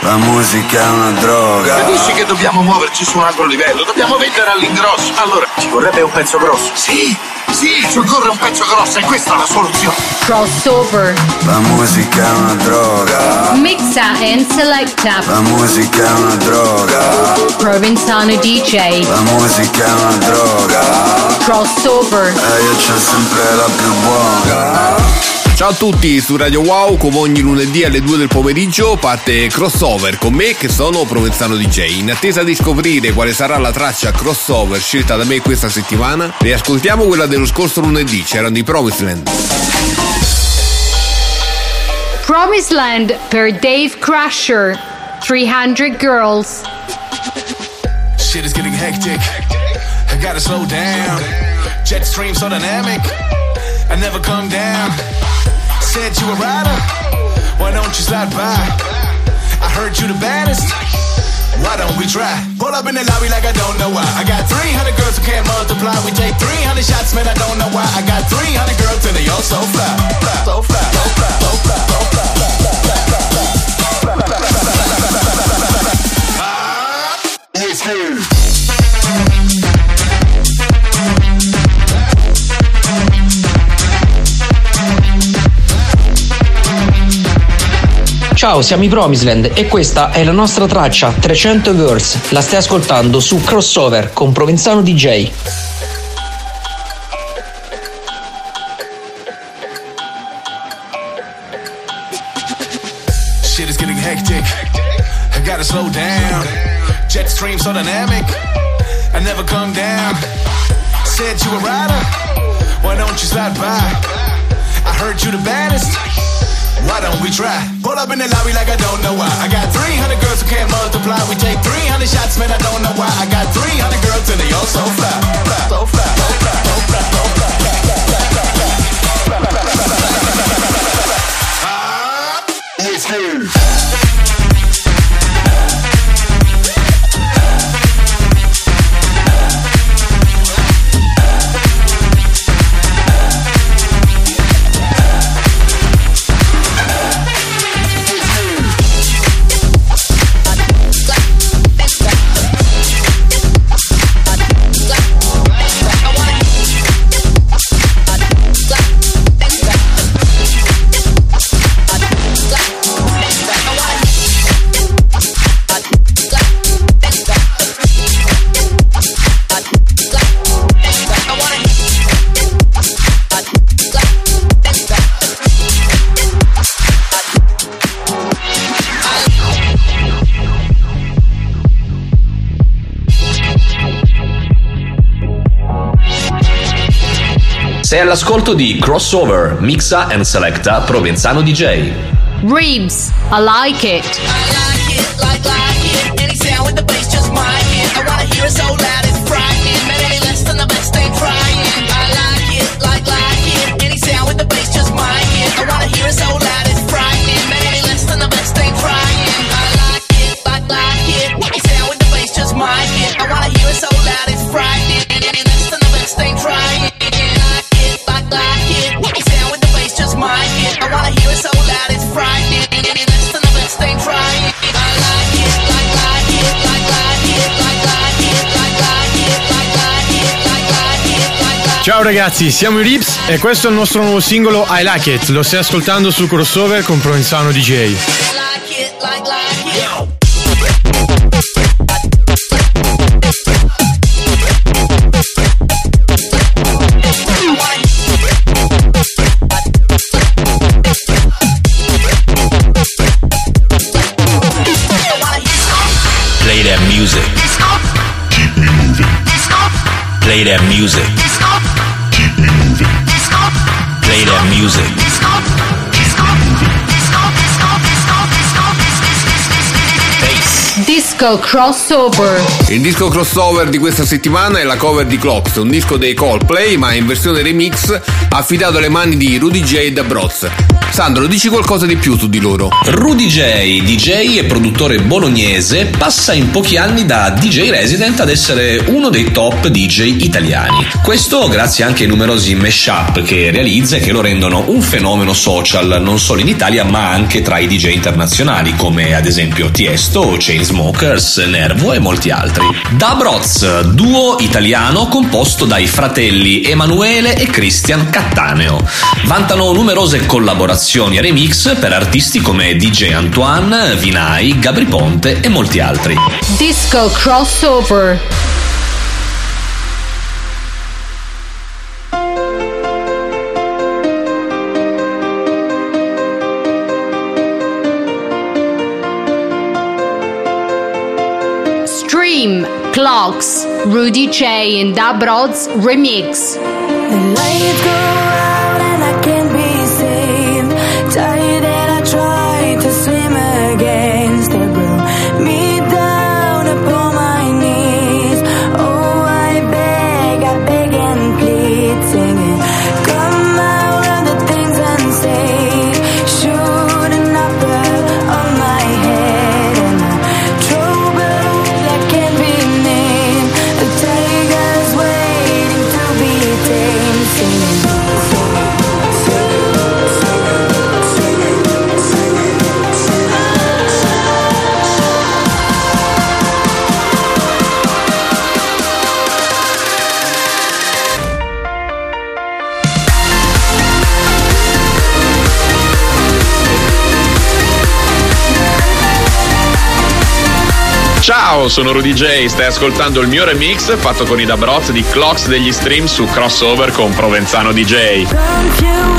La musica è una droga. Capisci che dobbiamo muoverci su un altro livello? Dobbiamo vendere all'ingrosso. Allora, ci vorrebbe un pezzo grosso. Sì, sì, ci occorre un pezzo grosso e questa è la soluzione. Crossover. La musica è una droga. Mixa and selecta. La musica è una droga. Provenzano DJ. La musica è una droga. Crossover. E io c'ho sempre la più buona. Ciao a tutti, su Radio Wow, come ogni lunedì alle 2 del pomeriggio parte Crossover con me che sono Provenzano DJ. In attesa di scoprire quale sarà la traccia crossover scelta da me questa settimana, riascoltiamo quella dello scorso lunedì, c'erano i Promised Land. Promised Land per Dave Crusher. 300 Girls. Shit is getting hectic. I gotta slow down. Jet stream so dynamic. I never come down. said you a rider. Why don't you slide by? I heard you the baddest. Why don't we try? Pull up in the lobby like I don't know why. I got 300 girls who can't multiply. We take 300 shots, man. I don't know why. I got 300 girls and they all so fly. fly. So fly, so fly, so fly, so fly, Ciao, siamo i Promisland e questa è la nostra traccia 300 Girls. La stai ascoltando su Crossover con Provenzano DJ. Shit is getting hectic. I gotta slow down. Jet stream so dynamic. I never come down. Said you a rider. Why don't you slide by? I heard you the baddest. Why don't we try? Pull up in the lobby like I don't know why. I got 300 girls who can't multiply. We take 300 shots, man. I don't know why. I got 300 girls and they all so fly. Fly, So fly, so fly, so fly, so fly. It's here. Sei all'ascolto di Crossover, Mixa and Selecta Provenzano DJ. Reeves. I like it. like, like it. Any sound with the bass, just mic it. I wanna hear it so loud Ciao ragazzi, siamo i Rips e questo è il nostro nuovo singolo I Like It. Lo stai ascoltando su Crossover con Provenzano DJ. like it, like, like it. Play that music. Music. Disco Crossover. Il disco crossover di questa settimana è la cover di Clocks, un disco dei Coldplay ma in versione remix affidato alle mani di Rudy J e da Broz. Sandro, dici qualcosa di più su di loro. Rudy J, DJ e produttore bolognese, passa in pochi anni da DJ resident ad essere uno dei top DJ italiani. Questo grazie anche ai numerosi mashup che realizza e che lo rendono un fenomeno social non solo in Italia ma anche tra i DJ internazionali come ad esempio Tiesto, Chainsmokers, Nervo e molti altri. Dabroz, duo italiano composto dai fratelli Emanuele e Christian Cattaneo. Vantano numerose collaborazioni e remix per artisti come DJ Antoine, Vinai, Gabri Ponte e molti altri. Disco crossover. Stream, Clocks, Rudy J and Dabrod's remix. Ciao, sono Rudy J, stai ascoltando il mio remix fatto con i Dabroz di Clocks degli stream su Crossover con Provenzano DJ.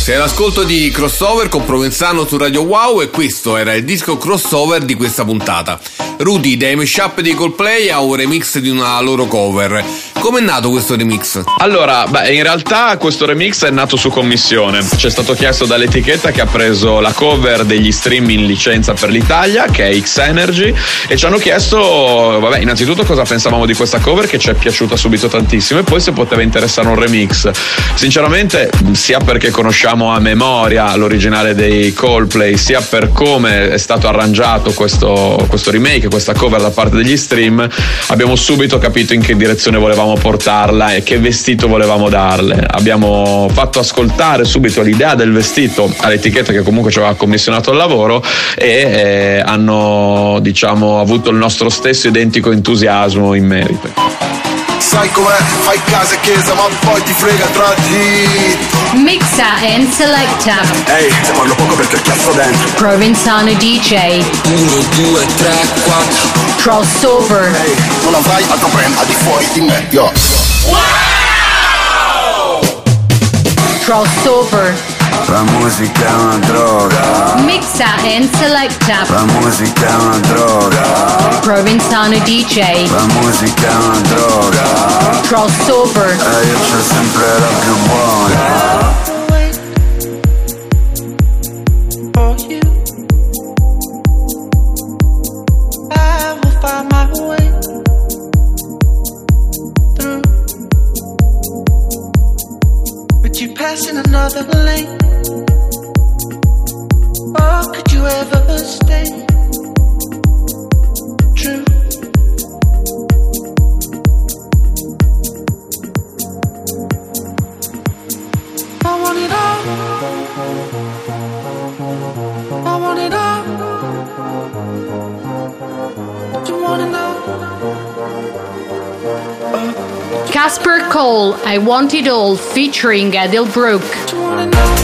Sei all'ascolto di Crossover con Provenzano su Radio Wow e questo era il disco crossover di questa puntata. Rudy dai mashup di Coldplay a un remix di una loro cover. Com'è nato questo remix? Allora, beh, in realtà questo remix è nato su commissione. Ci è stato chiesto dall'etichetta che ha preso la cover degli stream in licenza per l'Italia, che è X Energy, e ci hanno chiesto, vabbè, innanzitutto cosa pensavamo di questa cover che ci è piaciuta subito tantissimo e poi se poteva interessare un remix. Sinceramente, sia perché conosciamo a memoria l'originale dei Coldplay, sia per come è stato arrangiato questo, questo remake, questa cover da parte degli stream, abbiamo subito capito in che direzione volevamo portarla e che vestito volevamo darle. Abbiamo fatto ascoltare subito l'idea del vestito all'etichetta che comunque ci aveva commissionato il lavoro e eh, hanno diciamo avuto il nostro stesso identico entusiasmo in merito. Sai com'è, fai casa e chiesa ma poi ti frega tra di Mixa and selecta. Ehi, se parlo poco perché cazzo dentro Provenzano DJ. 1, 2, 3, 4 Crossover. Ehi, non avrai altro brand al di fuori di me Yo Crossover. La musica è una droga Mixa and selecta. La musica è una droga Provenzano DJ. La musica è una droga Crossover. E io c'ho sempre la più buona another lane. Oh, could you ever stay all, I want it all featuring Adil Brooke.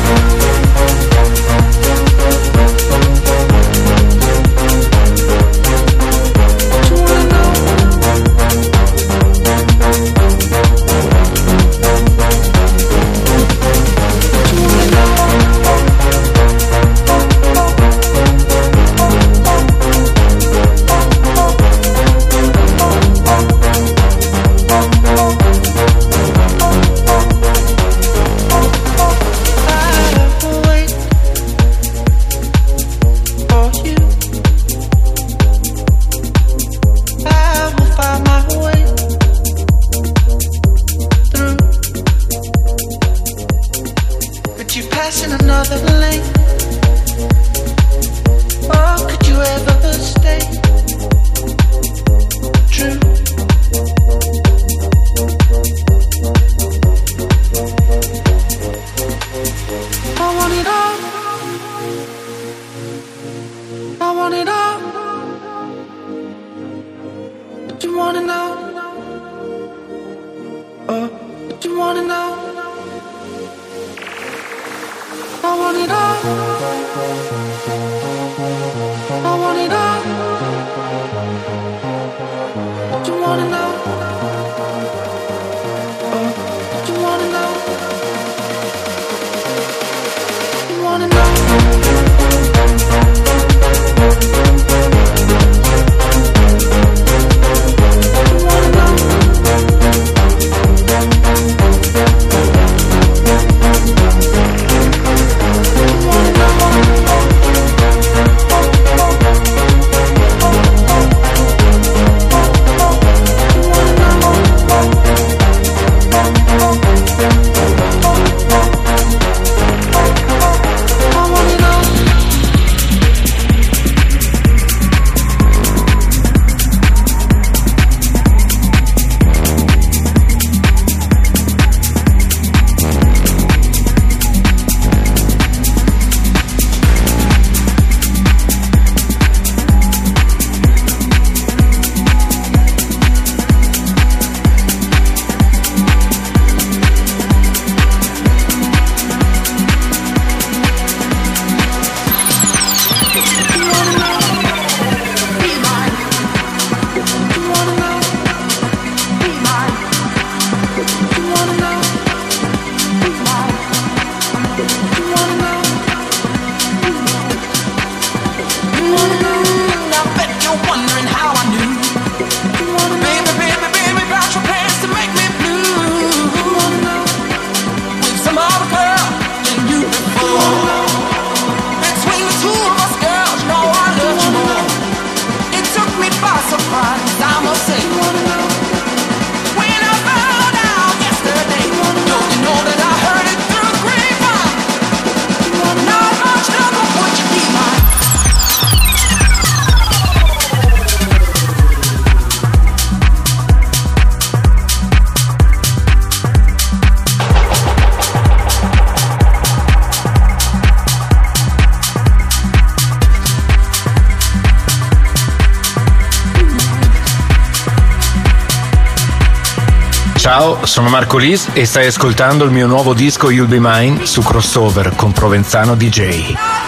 Ciao, sono Marco Lis e stai ascoltando il mio nuovo disco You'll Be Mine su Crossover con Provenzano DJ.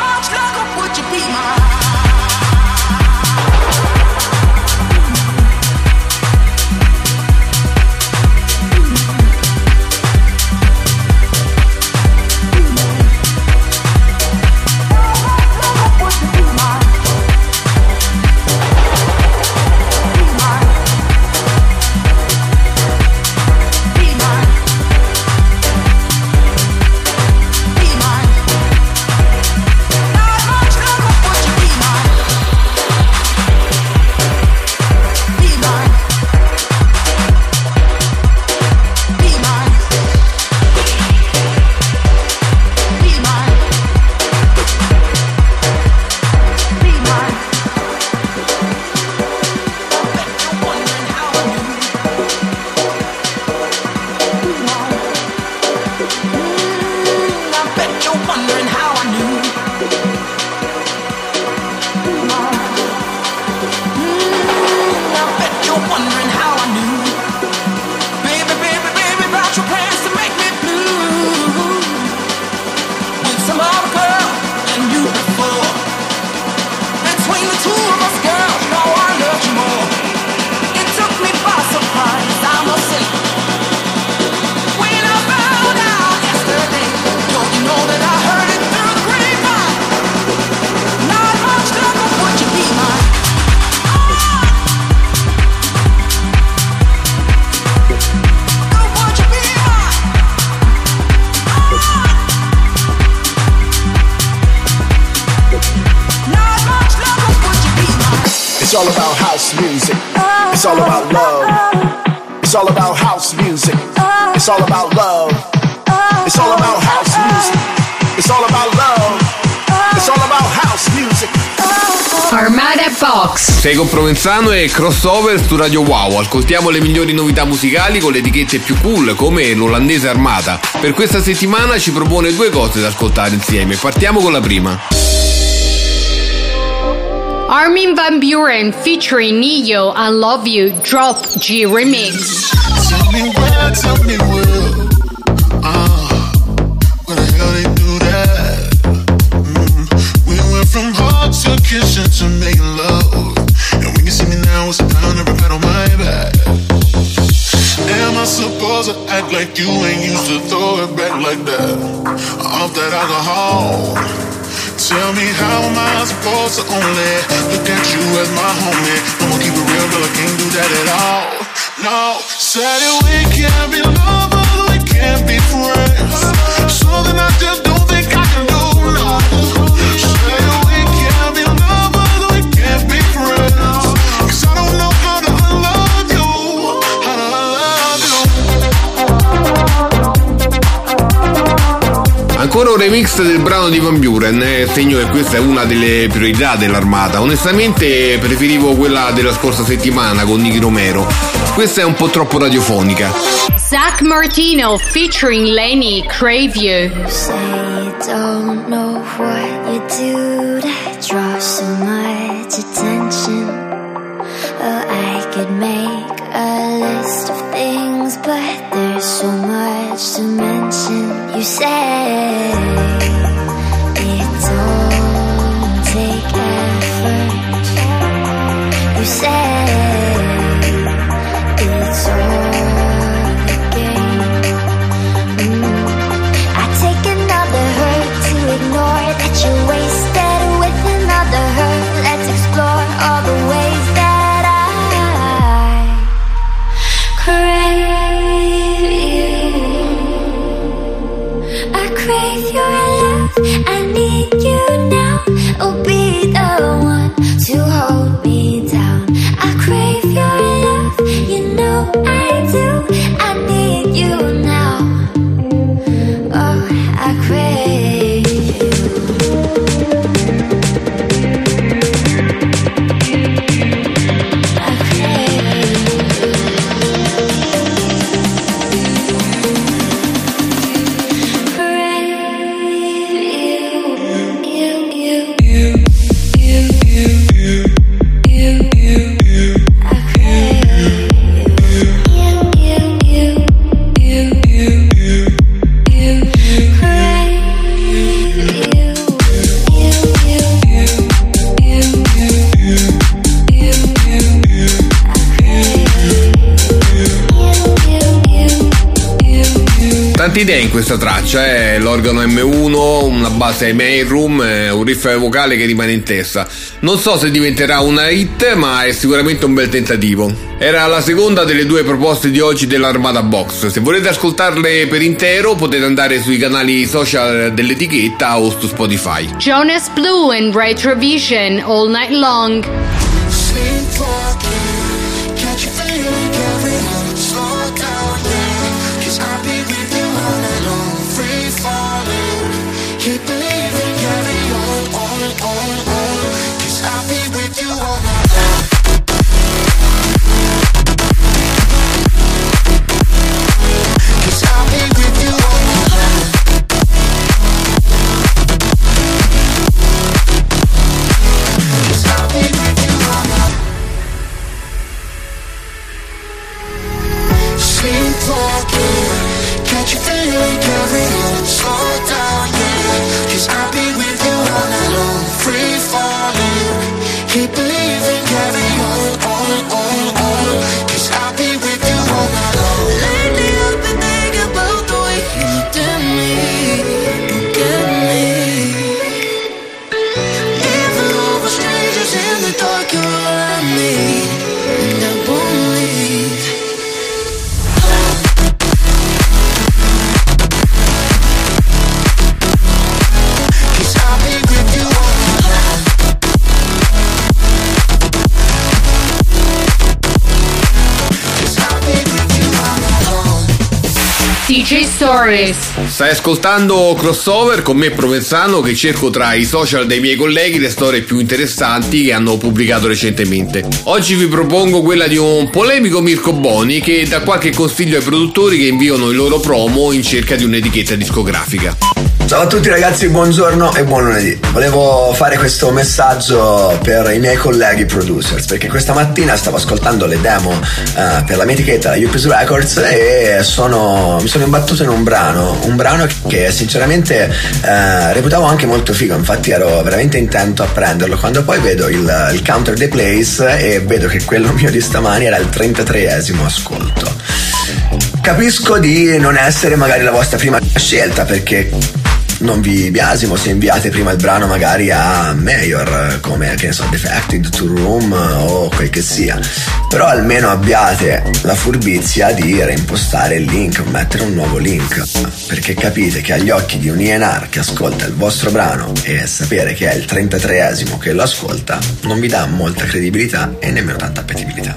All about house music. It's all about love. It's all about house music. It's all about love. It's all about house music. It's all about love. It's all about house music. Armada Box. Sei con Provenzano e crossover su Radio Wow. Ascoltiamo le migliori novità musicali con le etichette più cool come l'olandese Armata. Per questa settimana ci propone due cose da ascoltare insieme. Partiamo con la prima. Armin Van Buren featuring Neo and Love You Drop G Remix. Tell me where, tell me where. Uh? Mm, from hard to making love. And when you see me now, it's a pound of on my back. Am I supposed to act like you ain't used to throw it back like that? Off that alcohol. Tell me how am I supposed to only look at you as my homie? I'ma keep it real, but I can't do that at all. No, said we can't be lovers, we can't be friends. Something I just don't Ancora un remix del brano di Van Buren, eh, segno che questa è una delle priorità dell'armata. Onestamente preferivo quella della scorsa settimana con Nicky Romero. Questa è un po' troppo radiofonica. Zach Martino featuring Lenny Crave you don't know what you do to draw so much attention. Oh, I could make a list of things, but there's so much to mention. You say Tante idee in questa traccia, eh? l'organo M1, una base main room, eh, un riff vocale che rimane in testa. Non so se diventerà una hit, ma è sicuramente un bel tentativo. Era la seconda delle due proposte di oggi dell'Armada Box. Se volete ascoltarle per intero potete andare sui canali social dell'etichetta o su Spotify. Jonas Blue and Retrovision All Night Long. Stories. Stai ascoltando Crossover con me Provenzano che cerco tra i social dei miei colleghi le storie più interessanti che hanno pubblicato recentemente. Oggi vi propongo quella di un polemico Mirko Boni che dà qualche consiglio ai produttori che inviano i loro promo in cerca di un'etichetta discografica. Ciao a tutti ragazzi, buongiorno e buon lunedì. Volevo fare questo messaggio per i miei colleghi producers perché questa mattina stavo ascoltando le demo eh, per la mia etichetta, la Yuppies Records e sono, mi sono imbattuto in un brano, un brano che sinceramente eh, reputavo anche molto figo, infatti ero veramente intento a prenderlo quando poi vedo il, il counter dei plays e vedo che quello mio di stamani era il 33esimo ascolto. Capisco di non essere magari la vostra prima scelta perché non vi biasimo se inviate prima il brano magari a Mayor come che ne so Defected to Room o quel che sia. Però almeno abbiate la furbizia di reimpostare il link mettere un nuovo link. Perché capite che agli occhi di un INR che ascolta il vostro brano e sapere che è il 33esimo che lo ascolta non vi dà molta credibilità e nemmeno tanta appetibilità.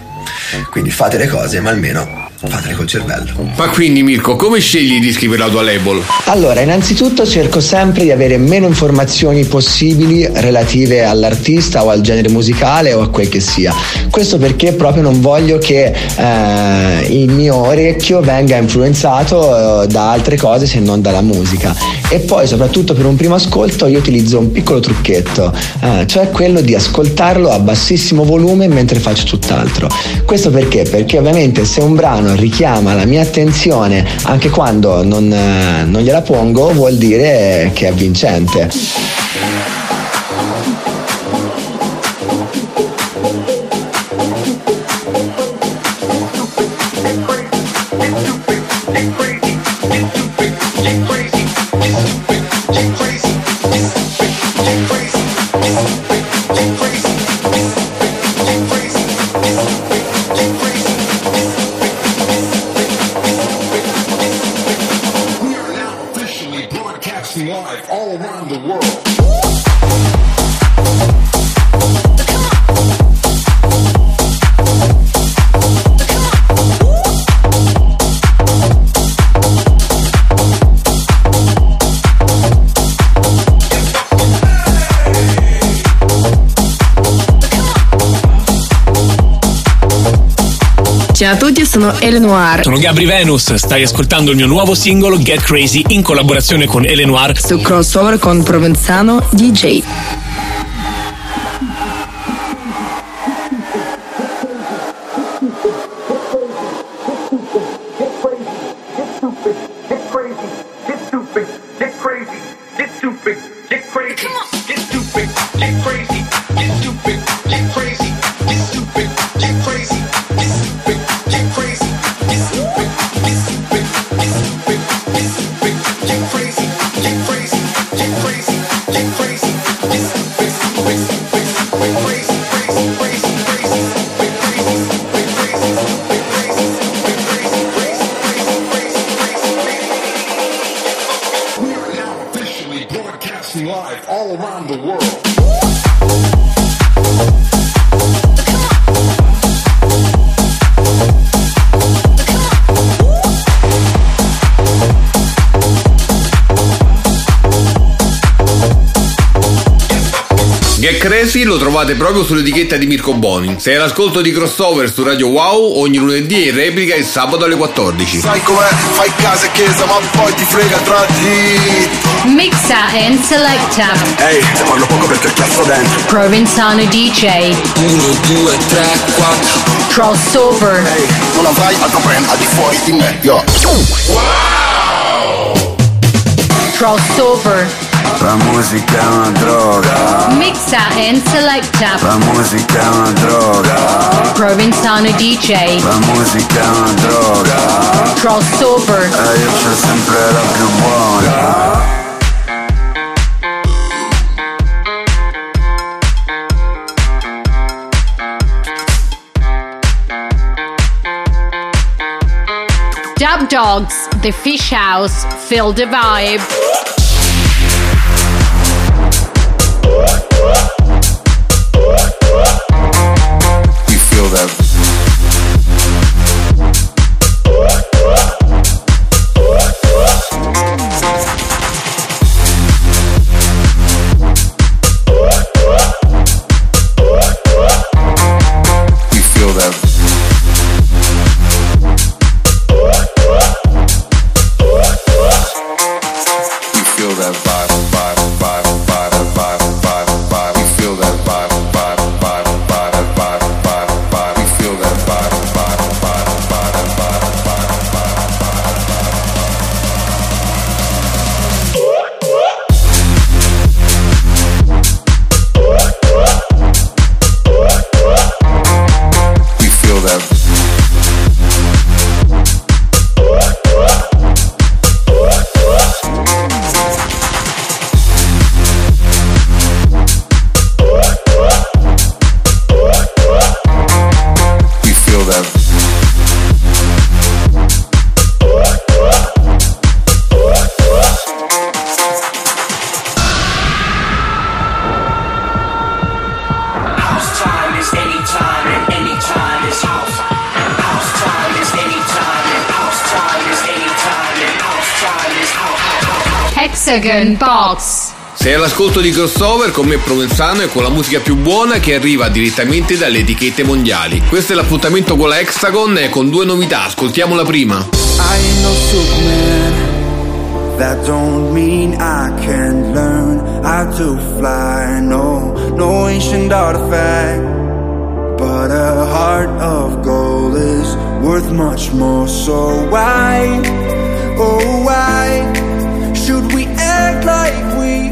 Quindi fate le cose ma almeno fatele col cervello Ma quindi Mirko, come scegli i dischi per la tua label? Allora, innanzitutto cerco sempre di avere meno informazioni possibili relative all'artista o al genere musicale o a quel che sia. Questo perché proprio non voglio che eh, il mio orecchio venga influenzato eh, da altre cose se non dalla musica. E poi, soprattutto per un primo ascolto, io utilizzo un piccolo trucchetto, eh, cioè quello di ascoltarlo a bassissimo volume mentre faccio tutt'altro. Questo perché? Perché ovviamente se un brano richiama la mia attenzione anche quando non, eh, non gliela pongo, vuol dire che è vincente. Ciao a tutti, sono Eleanor. Sono Gabri Venus, stai ascoltando il mio nuovo singolo Get Crazy in collaborazione con Eleanor Su crossover con Provenzano DJ. Trovate proprio sull'etichetta di Mirko Boni. Sei all'ascolto di crossover su Radio Wow ogni lunedì e in replica il sabato alle 14. Sai com'è? Fai casa e chiesa, ma poi ti frega tra di. Mixa and selecta. Ehi, te parlo poco perché cazzo dentro. Provenzano DJ. 1, 2, 3, 4. Crossover. Ehi, non avrai altro brand al di fuori di me. Yo. Crossover. La musica è una droga, Mixa and selecta. la musica è una droga, DJ. la musica è una droga, Crossover. e eh, io c'ho sempre la più buona. Dub Dogs. The Fish House. Feel the vibe. Hexagon Box. Sei all'ascolto di crossover con me Provenzano e con la musica più buona che arriva direttamente dalle etichette mondiali. Questo è l'appuntamento con la Hexagon e con due novità, ascoltiamo la prima. I ain't no Superman. That don't mean I can't learn. I do fly, no, no ancient artifact. But a heart of gold is worth much more. So why, oh why, like we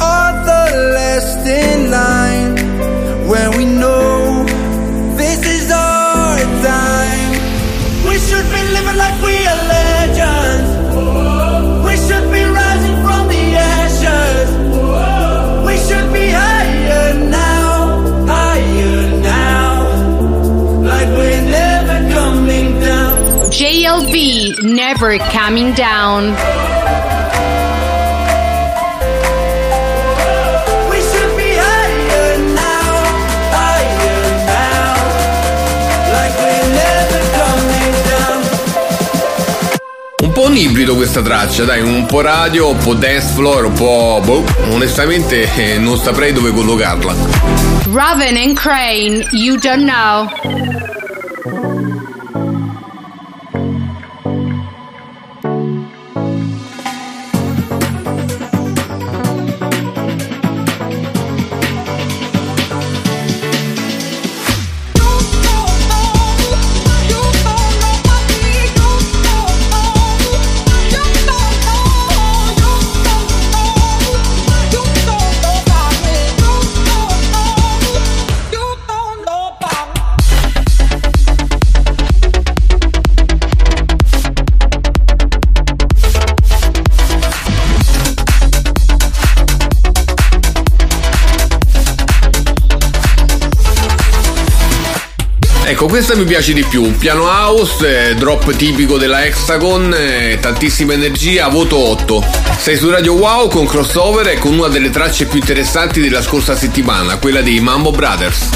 are the last in line when we know this is our time? We should be living like we are legends. We should be rising from the ashes. We should be higher now, higher now. Like we're never coming down. JLV Never Coming Down. Ibrido questa traccia, dai, un po' radio, un po' dance floor, un po'... boh, onestamente eh, non saprei dove collocarla. Raven and Crane, You Don't Know. Questa mi piace di più. Piano house, eh, drop tipico della Hexagon, eh, tantissima energia, voto 8. Sei su Radio Wow con crossover e con una delle tracce più interessanti della scorsa settimana, quella dei Mambo Brothers.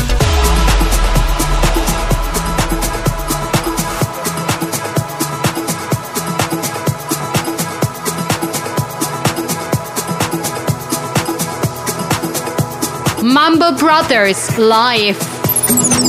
Mambo Brothers Live.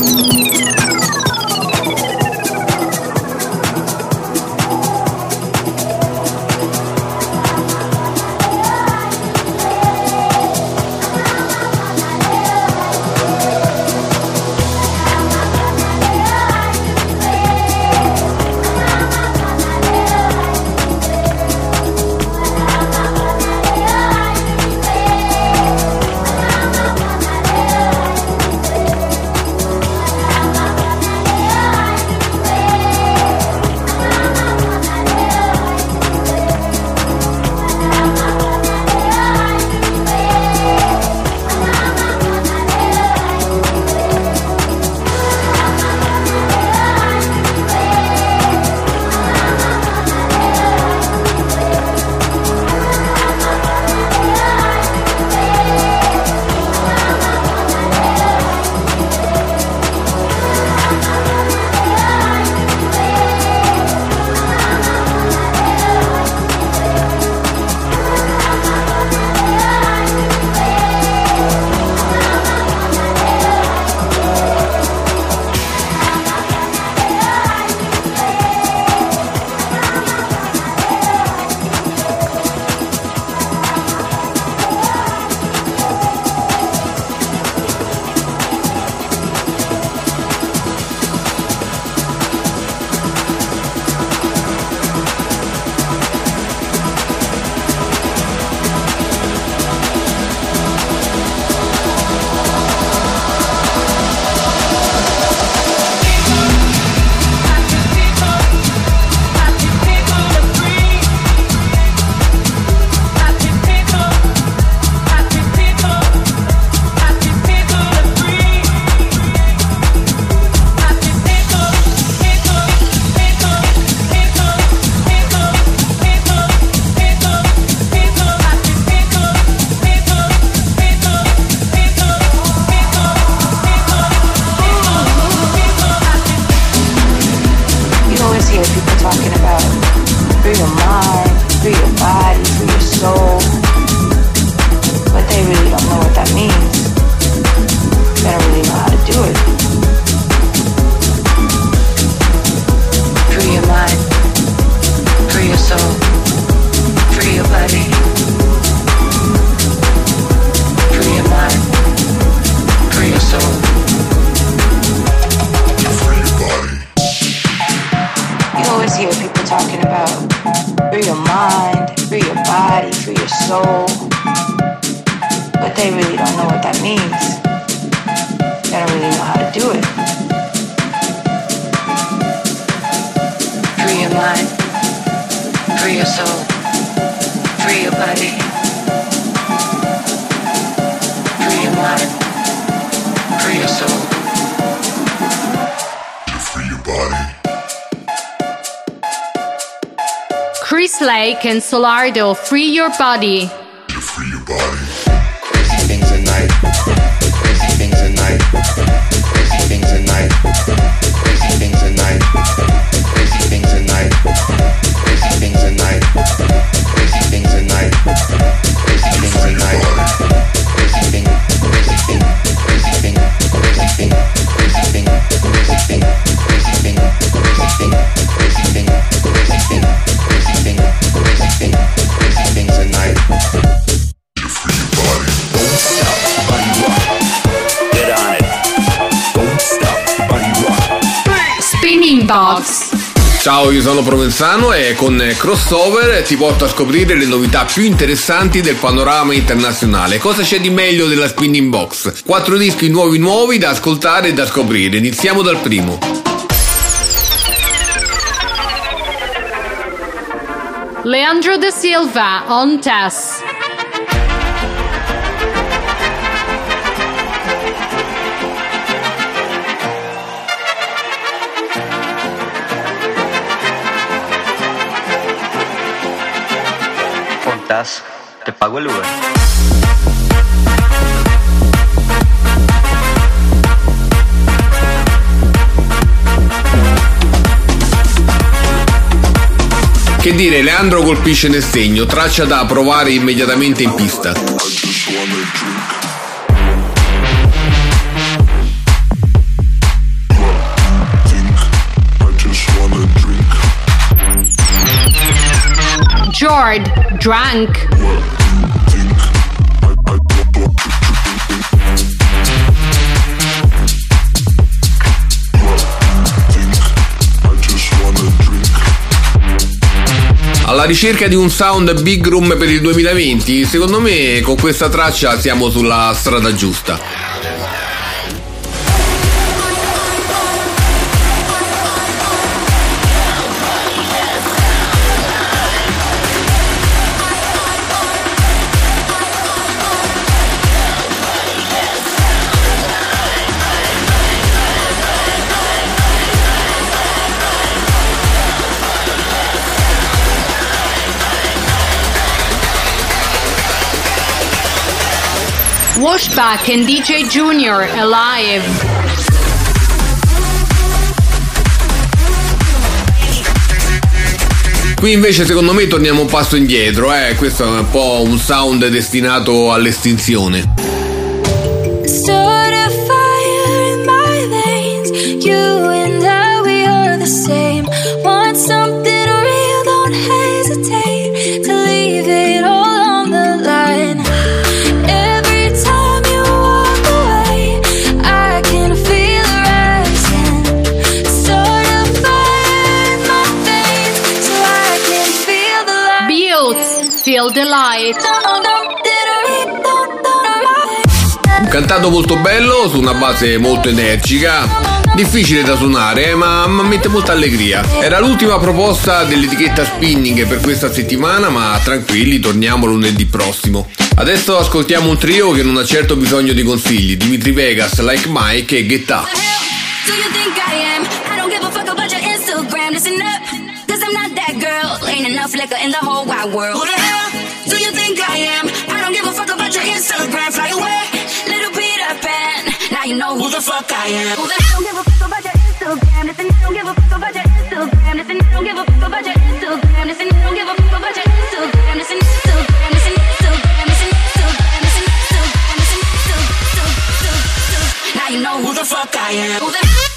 Lake and Solardo, Free Your Body. Free your body. Ciao, io sono Provenzano e con Crossover ti porto a scoprire le novità più interessanti del panorama internazionale. Cosa c'è di meglio della Spinning Box? Quattro dischi nuovi nuovi da ascoltare e da scoprire. Iniziamo dal primo. Leandro da Silva, On Tess. Pontas, te pago el Uber. Che dire, Leandro colpisce nel segno, traccia da provare immediatamente in pista. Jord, Drunk. Alla ricerca di un sound big room per il 2020, secondo me con questa traccia siamo sulla strada giusta. Washback and DJ Junior, Alive. Qui invece secondo me torniamo un passo indietro, eh? questo è un po' un sound destinato all'estinzione. Feel the Light. Un cantato molto bello su una base molto energica, difficile da suonare ma, ma mette molta allegria. Era l'ultima proposta dell'etichetta Spinning per questa settimana ma tranquilli torniamo lunedì prossimo. Adesso ascoltiamo un trio che non ha certo bisogno di consigli, Dimitri Vegas, Like Mike e Get Up. Do you think I am? I don't give a fuck about your Instagram. Listen up, cause I'm not that girl. Ain't enough liquor in the whole wide world. I am? I don't give a fuck about your Instagram. Fly away, little Peter Pan. Now you know who the fuck I am. Who the hell don't give a fuck about your Instagram? Listen, I don't give a fuck about your Instagram. Listen, I don't give a fuck about your Instagram. Listen, I don't give a fuck about your Instagram. Listen, Instagram. Listen, Instagram. Listen, Instagram. Listen, Instagram. Listen, Instagram. Now you know who the fuck I am. Who the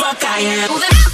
fuck I am.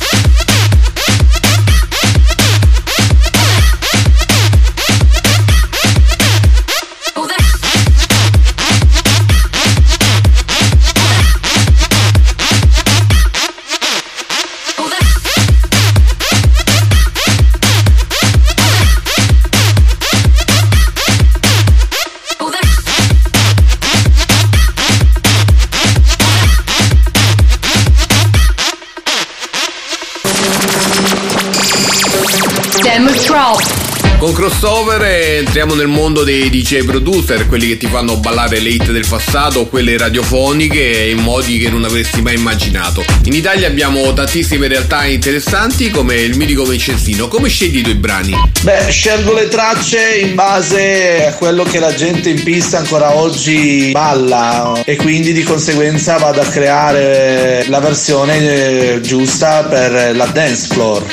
Crossover eh, entriamo nel mondo dei DJ producer, quelli che ti fanno ballare le hit del passato, quelle radiofoniche in modi che non avresti mai immaginato. In Italia abbiamo tantissime realtà interessanti come il mitico Vincenzino. Come scegli i tuoi brani? Beh, scelgo le tracce in base a quello che la gente in pista ancora oggi balla e quindi di conseguenza vado a creare la versione eh, giusta per la dance floor.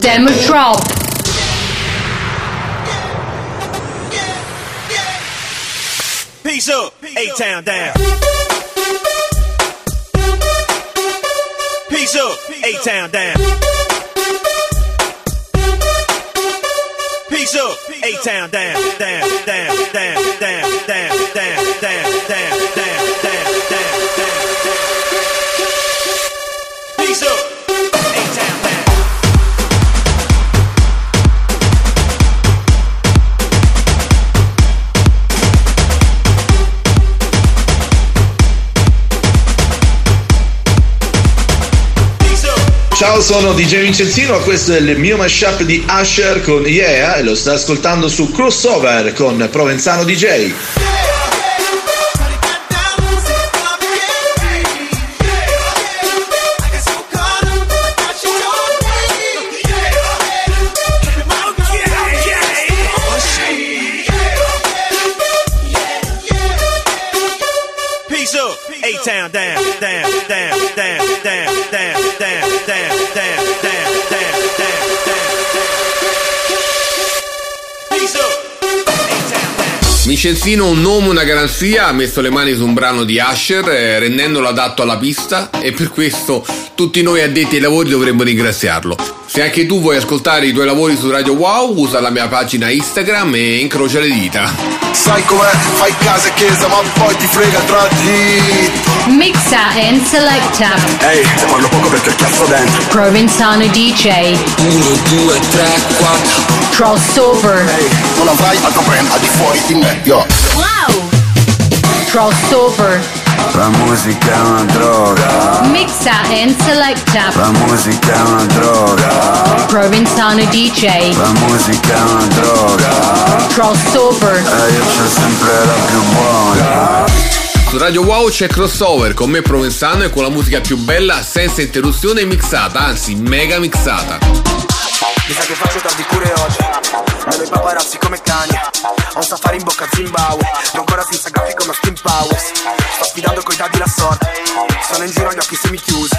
Demo Drop. Peace up, A-Town down. Peace up, A-Town down. Peace up, down, down, down, down, down, down, down, down, down, down, down, Ciao, sono DJ Vincenzino, questo è il mio mashup di Usher con Yeah e lo sta ascoltando su Crossover con Provenzano DJ. Vincenzino, un nome, una garanzia, ha messo le mani su un brano di Asher eh, rendendolo adatto alla pista e per questo tutti noi addetti ai lavori dovremmo ringraziarlo. Se anche tu vuoi ascoltare i tuoi lavori su Radio Wow, usa la mia pagina Instagram e incrocia le dita. Sai com'è, fai casa e chiesa ma poi ti frega tra di Mixa and selecta. Ehi, te parlo poco perché il cazzo dentro Provenzano DJ. 1, 2, 3, 4 Crossover. Non avrai altro brand al di fuori di me, yo Wow. Crossover. La musica è una droga, Mixa and selecta. la musica è una droga, Provenzano DJ. la musica è una droga. Crossover. E io c'ho sempre la più buona. Su Radio Wow c'è crossover con me Provenzano e con la musica più bella senza interruzione mixata, anzi mega mixata. Mi sa che faccio tardi pure oggi. Vedo i paparazzi come cani. Ho un safari in bocca a Zimbabwe. Sto ancora senza graffi come a Steam Powers. Sto sfidando coi dadi la sorte. Sono in giro agli occhi semichiusi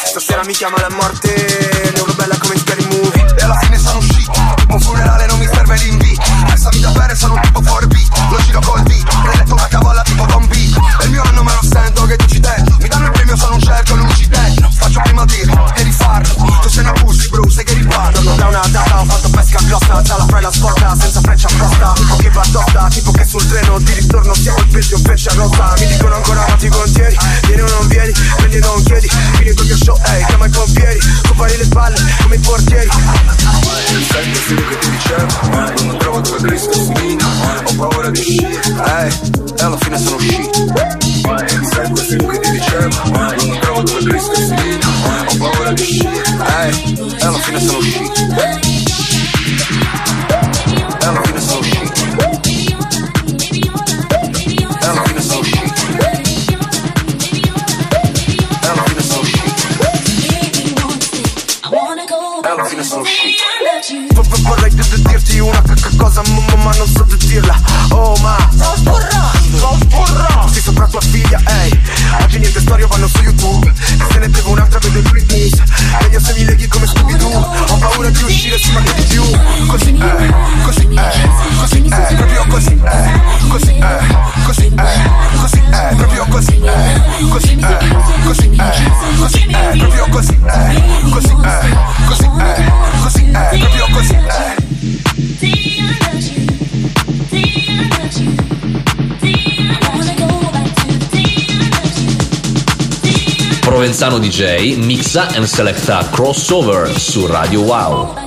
Se stasera mi chiama la morte Ne urlo bella come in scary movie. E alla fine sono uscito. Tipo un funerale non mi serve l'invito. Pensami da bere sono un tipo 4B Lo giro col Hai letto una cavola tipo Don B. E il mio anno me lo sento che dici te Mi danno il premio sono un cerco ci te Faccio prima dirlo e rifarlo. Tu sei una pussy tracce che riguardano Da una data ho fatto pesca grossa Dalla la sporca senza freccia apposta. Che battosta tipo che sul treno di ritorno Siamo il peggio freccia rotta. Mi dicono ancora ma ti contieni Vieni o non vieni, prendi o non chiedi. Vieni col mio show, ehi, hey, chiama i pompieri Compari le spalle come i portieri. Il sento quello che ti dicevo eh, Non trovo dove Cristo si mina eh. Ho paura di uscire, ehi, hey, e alla fine sono uscito. Sempre quello che ti dicevo eh, Non trovo dove Cristo si mina Ho paura di uscire. Krasnoluści. Provenzano DJ mixa and selecta Crossover su Radio Wow.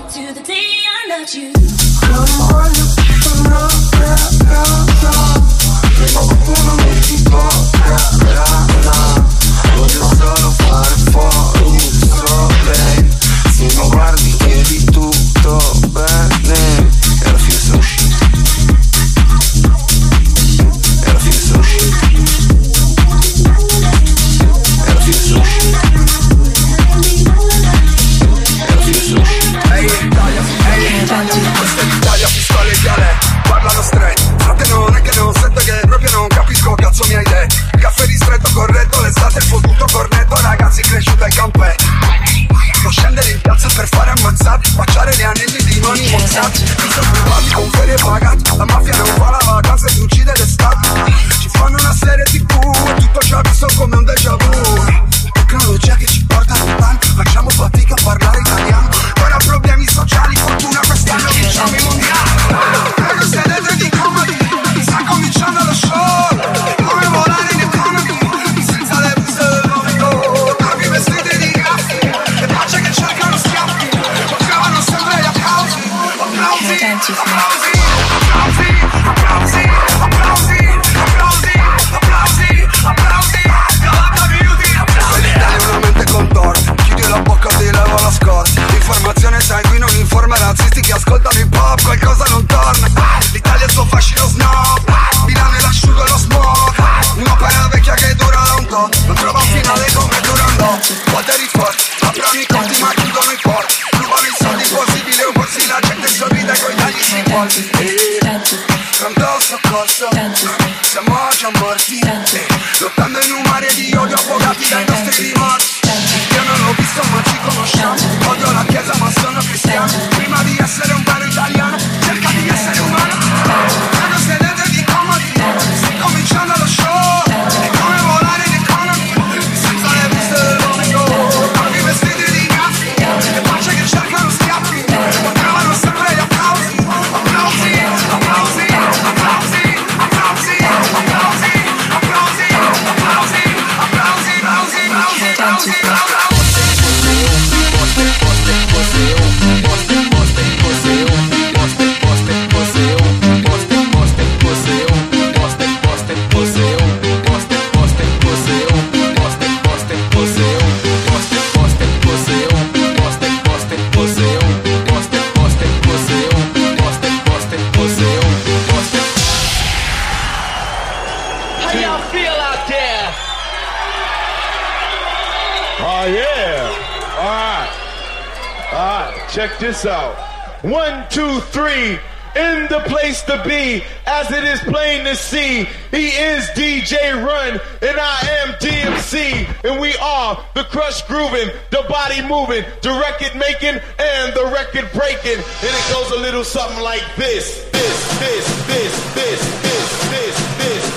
He is DJ Run, and I am DMC, and we are the crush grooving, the body moving, the record making, and the record breaking. And it goes a little something like this, this, this, this, this, this, this, this.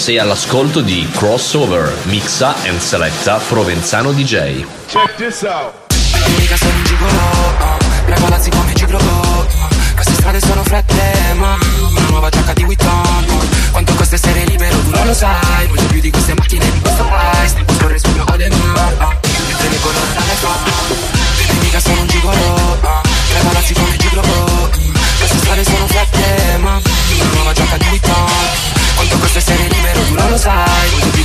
Sei all'ascolto di Crossover, mixa and selecta Provenzano DJ. Check this out. nei palazzi con ciclopop Queste strade sono fredde, ma una nuova giacca di Witton Quanto costa essere libero, tu non lo sai. Molto più di queste macchine di questo price Tempo scorre sul mio edema ah. Mentre mi colora dalle foto Dimmi mica sono un gigolo Nei palazzi con ciclopop Queste strade sono fredde, ma una nuova giacca di Witton Quanto costa essere libero, tu non lo sai.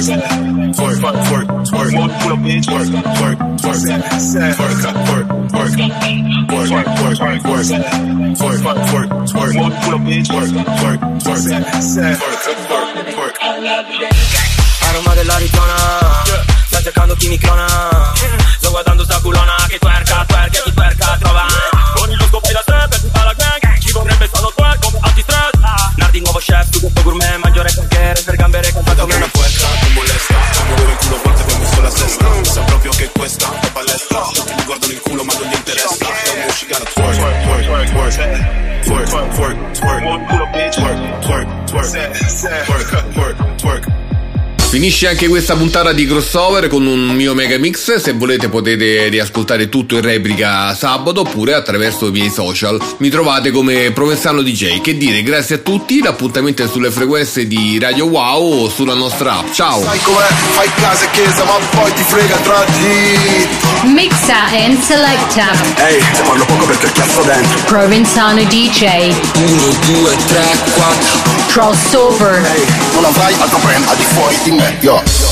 Twerk, twerk, twerk, twerk, twerk, twerk, twerk, twerk, twerk, twerk, twerk, twerk, twerk, twerk, twerk, twerk, twerk, twerk, twerk, twerk. Aroma dell'Arizona Sta cercando chi mi clona Sto guardando sta culona Che twerka Finisce anche questa puntata di crossover con un mio mega mix. Se volete potete riascoltare tutto in replica sabato oppure attraverso i miei social. Mi trovate come Provenzano DJ. Che dire, grazie a tutti. L'appuntamento è sulle frequenze di Radio Wow o sulla nostra app. Ciao! Sai com'è? Fai casa e chiesa, ma poi ti frega tra. Mixa and selecta. Ehi, se parlo poco perché cazzo dentro. Provenzano DJ. 1, 2, 3, 4. Crossover. Non avrai altro brand al di fuori di me, yo.